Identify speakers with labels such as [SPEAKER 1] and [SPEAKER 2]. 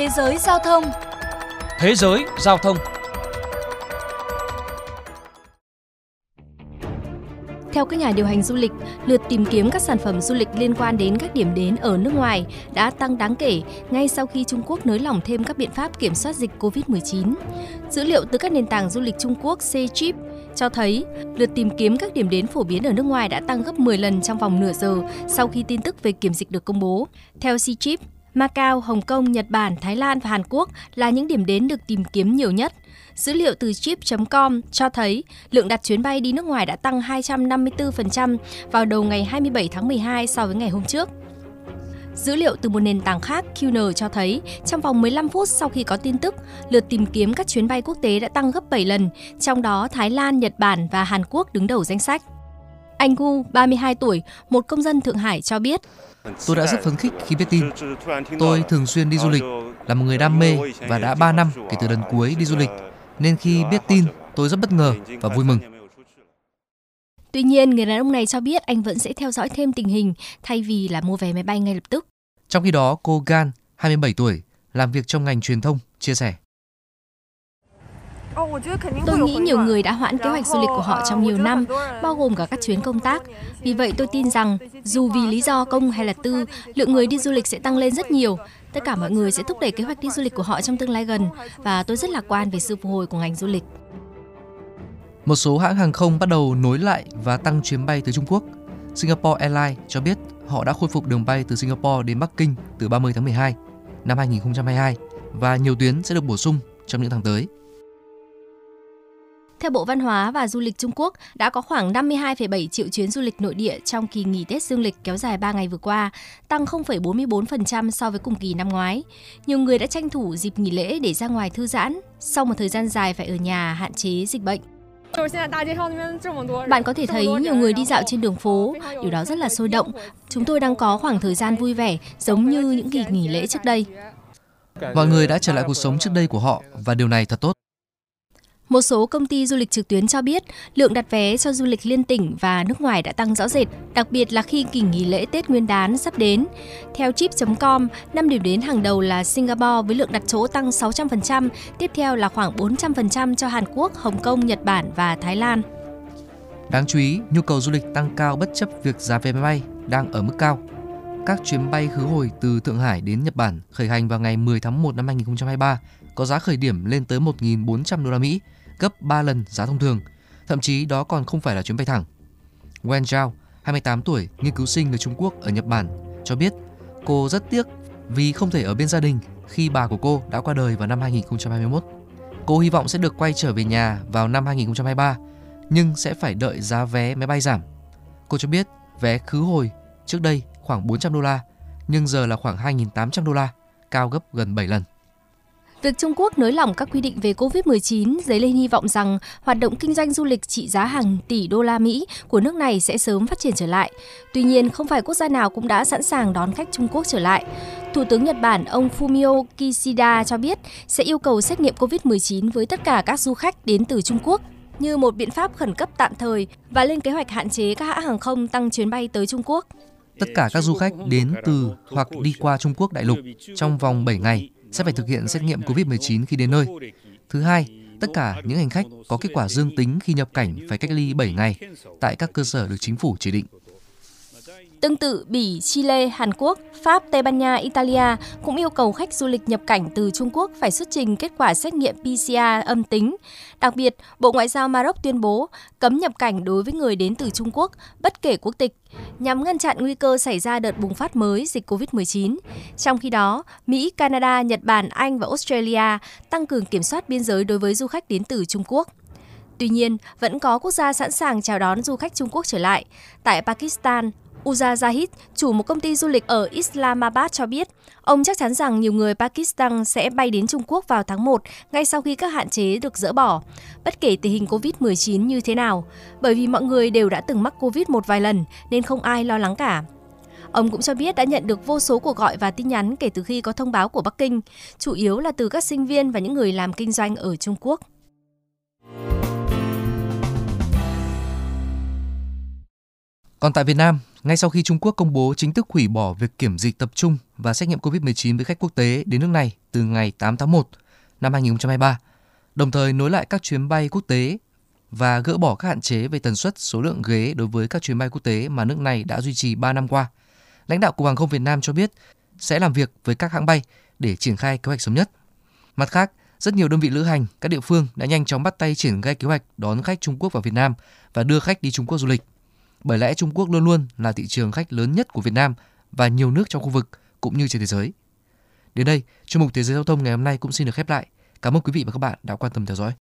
[SPEAKER 1] Thế giới giao thông
[SPEAKER 2] Thế giới giao thông
[SPEAKER 3] Theo các nhà điều hành du lịch, lượt tìm kiếm các sản phẩm du lịch liên quan đến các điểm đến ở nước ngoài đã tăng đáng kể ngay sau khi Trung Quốc nới lỏng thêm các biện pháp kiểm soát dịch COVID-19. Dữ liệu từ các nền tảng du lịch Trung Quốc Ctrip cho thấy lượt tìm kiếm các điểm đến phổ biến ở nước ngoài đã tăng gấp 10 lần trong vòng nửa giờ sau khi tin tức về kiểm dịch được công bố. Theo Ctrip, Macau, Hồng Kông, Nhật Bản, Thái Lan và Hàn Quốc là những điểm đến được tìm kiếm nhiều nhất. Dữ liệu từ chip.com cho thấy lượng đặt chuyến bay đi nước ngoài đã tăng 254% vào đầu ngày 27 tháng 12 so với ngày hôm trước. Dữ liệu từ một nền tảng khác QN cho thấy trong vòng 15 phút sau khi có tin tức, lượt tìm kiếm các chuyến bay quốc tế đã tăng gấp 7 lần, trong đó Thái Lan, Nhật Bản và Hàn Quốc đứng đầu danh sách. Anh Gu, 32 tuổi, một công dân Thượng Hải cho biết.
[SPEAKER 4] Tôi đã rất phấn khích khi biết tin. Tôi thường xuyên đi du lịch, là một người đam mê và đã 3 năm kể từ lần cuối đi du lịch nên khi biết tin, tôi rất bất ngờ và vui mừng.
[SPEAKER 3] Tuy nhiên, người đàn ông này cho biết anh vẫn sẽ theo dõi thêm tình hình thay vì là mua vé máy bay ngay lập tức.
[SPEAKER 4] Trong khi đó, cô Gan, 27 tuổi, làm việc trong ngành truyền thông, chia sẻ.
[SPEAKER 3] Tôi nghĩ nhiều người đã hoãn kế hoạch du lịch của họ trong nhiều năm, bao gồm cả các chuyến công tác. Vì vậy tôi tin rằng dù vì lý do công hay là tư, lượng người đi du lịch sẽ tăng lên rất nhiều. Tất cả mọi người sẽ thúc đẩy kế hoạch đi du lịch của họ trong tương lai gần và tôi rất lạc quan về sự phục hồi của ngành du lịch.
[SPEAKER 4] Một số hãng hàng không bắt đầu nối lại và tăng chuyến bay từ Trung Quốc. Singapore Airlines cho biết họ đã khôi phục đường bay từ Singapore đến Bắc Kinh từ 30 tháng 12 năm 2022 và nhiều tuyến sẽ được bổ sung trong những tháng tới.
[SPEAKER 3] Theo Bộ Văn hóa và Du lịch Trung Quốc, đã có khoảng 52,7 triệu chuyến du lịch nội địa trong kỳ nghỉ Tết dương lịch kéo dài 3 ngày vừa qua, tăng 0,44% so với cùng kỳ năm ngoái. Nhiều người đã tranh thủ dịp nghỉ lễ để ra ngoài thư giãn, sau một thời gian dài phải ở nhà hạn chế dịch bệnh. Bạn có thể thấy nhiều người đi dạo trên đường phố, điều đó rất là sôi động. Chúng tôi đang có khoảng thời gian vui vẻ, giống như những kỳ nghỉ lễ trước đây.
[SPEAKER 4] Mọi người đã trở lại cuộc sống trước đây của họ và điều này thật tốt.
[SPEAKER 3] Một số công ty du lịch trực tuyến cho biết lượng đặt vé cho du lịch liên tỉnh và nước ngoài đã tăng rõ rệt, đặc biệt là khi kỳ nghỉ lễ Tết Nguyên đán sắp đến. Theo chip.com, năm điểm đến hàng đầu là Singapore với lượng đặt chỗ tăng 600%, tiếp theo là khoảng 400% cho Hàn Quốc, Hồng Kông, Nhật Bản và Thái Lan.
[SPEAKER 4] Đáng chú ý, nhu cầu du lịch tăng cao bất chấp việc giá vé máy bay đang ở mức cao. Các chuyến bay khứ hồi từ Thượng Hải đến Nhật Bản khởi hành vào ngày 10 tháng 1 năm 2023 có giá khởi điểm lên tới 1.400 đô la Mỹ, gấp 3 lần giá thông thường. Thậm chí đó còn không phải là chuyến bay thẳng. Wen Zhao, 28 tuổi, nghiên cứu sinh người Trung Quốc ở Nhật Bản, cho biết cô rất tiếc vì không thể ở bên gia đình khi bà của cô đã qua đời vào năm 2021. Cô hy vọng sẽ được quay trở về nhà vào năm 2023, nhưng sẽ phải đợi giá vé máy bay giảm. Cô cho biết vé khứ hồi trước đây khoảng 400 đô la, nhưng giờ là khoảng 2.800 đô la, cao gấp gần 7 lần.
[SPEAKER 3] Việc Trung Quốc nới lỏng các quy định về COVID-19 dấy lên hy vọng rằng hoạt động kinh doanh du lịch trị giá hàng tỷ đô la Mỹ của nước này sẽ sớm phát triển trở lại. Tuy nhiên, không phải quốc gia nào cũng đã sẵn sàng đón khách Trung Quốc trở lại. Thủ tướng Nhật Bản ông Fumio Kishida cho biết sẽ yêu cầu xét nghiệm COVID-19 với tất cả các du khách đến từ Trung Quốc như một biện pháp khẩn cấp tạm thời và lên kế hoạch hạn chế các hãng hàng không tăng chuyến bay tới Trung Quốc.
[SPEAKER 4] Tất cả các du khách đến từ hoặc đi qua Trung Quốc đại lục trong vòng 7 ngày sẽ phải thực hiện xét nghiệm COVID-19 khi đến nơi. Thứ hai, tất cả những hành khách có kết quả dương tính khi nhập cảnh phải cách ly 7 ngày tại các cơ sở được chính phủ chỉ định.
[SPEAKER 3] Tương tự, Bỉ, Chile, Hàn Quốc, Pháp, Tây Ban Nha, Italia cũng yêu cầu khách du lịch nhập cảnh từ Trung Quốc phải xuất trình kết quả xét nghiệm PCR âm tính. Đặc biệt, Bộ Ngoại giao Maroc tuyên bố cấm nhập cảnh đối với người đến từ Trung Quốc, bất kể quốc tịch, nhằm ngăn chặn nguy cơ xảy ra đợt bùng phát mới dịch COVID-19. Trong khi đó, Mỹ, Canada, Nhật Bản, Anh và Australia tăng cường kiểm soát biên giới đối với du khách đến từ Trung Quốc. Tuy nhiên, vẫn có quốc gia sẵn sàng chào đón du khách Trung Quốc trở lại. Tại Pakistan, Uza Zahid, chủ một công ty du lịch ở Islamabad cho biết, ông chắc chắn rằng nhiều người Pakistan sẽ bay đến Trung Quốc vào tháng 1 ngay sau khi các hạn chế được dỡ bỏ, bất kể tình hình COVID-19 như thế nào, bởi vì mọi người đều đã từng mắc COVID một vài lần nên không ai lo lắng cả. Ông cũng cho biết đã nhận được vô số cuộc gọi và tin nhắn kể từ khi có thông báo của Bắc Kinh, chủ yếu là từ các sinh viên và những người làm kinh doanh ở Trung Quốc.
[SPEAKER 4] Còn tại Việt Nam, Ngay sau khi Trung Quốc công bố chính thức hủy bỏ việc kiểm dịch tập trung và xét nghiệm COVID-19 với khách quốc tế đến nước này từ ngày 8 tháng 1 năm 2023, đồng thời nối lại các chuyến bay quốc tế và gỡ bỏ các hạn chế về tần suất số lượng ghế đối với các chuyến bay quốc tế mà nước này đã duy trì 3 năm qua. Lãnh đạo Cục Hàng không Việt Nam cho biết sẽ làm việc với các hãng bay để triển khai kế hoạch sớm nhất. Mặt khác, rất nhiều đơn vị lữ hành, các địa phương đã nhanh chóng bắt tay triển khai kế hoạch đón khách Trung Quốc vào Việt Nam và đưa khách đi Trung Quốc du lịch. Bởi lẽ Trung Quốc luôn luôn là thị trường khách lớn nhất của Việt Nam và nhiều nước trong khu vực cũng như trên thế giới. Đến đây, chuyên mục Thế giới giao thông ngày hôm nay cũng xin được khép lại. Cảm ơn quý vị và các bạn đã quan tâm theo dõi.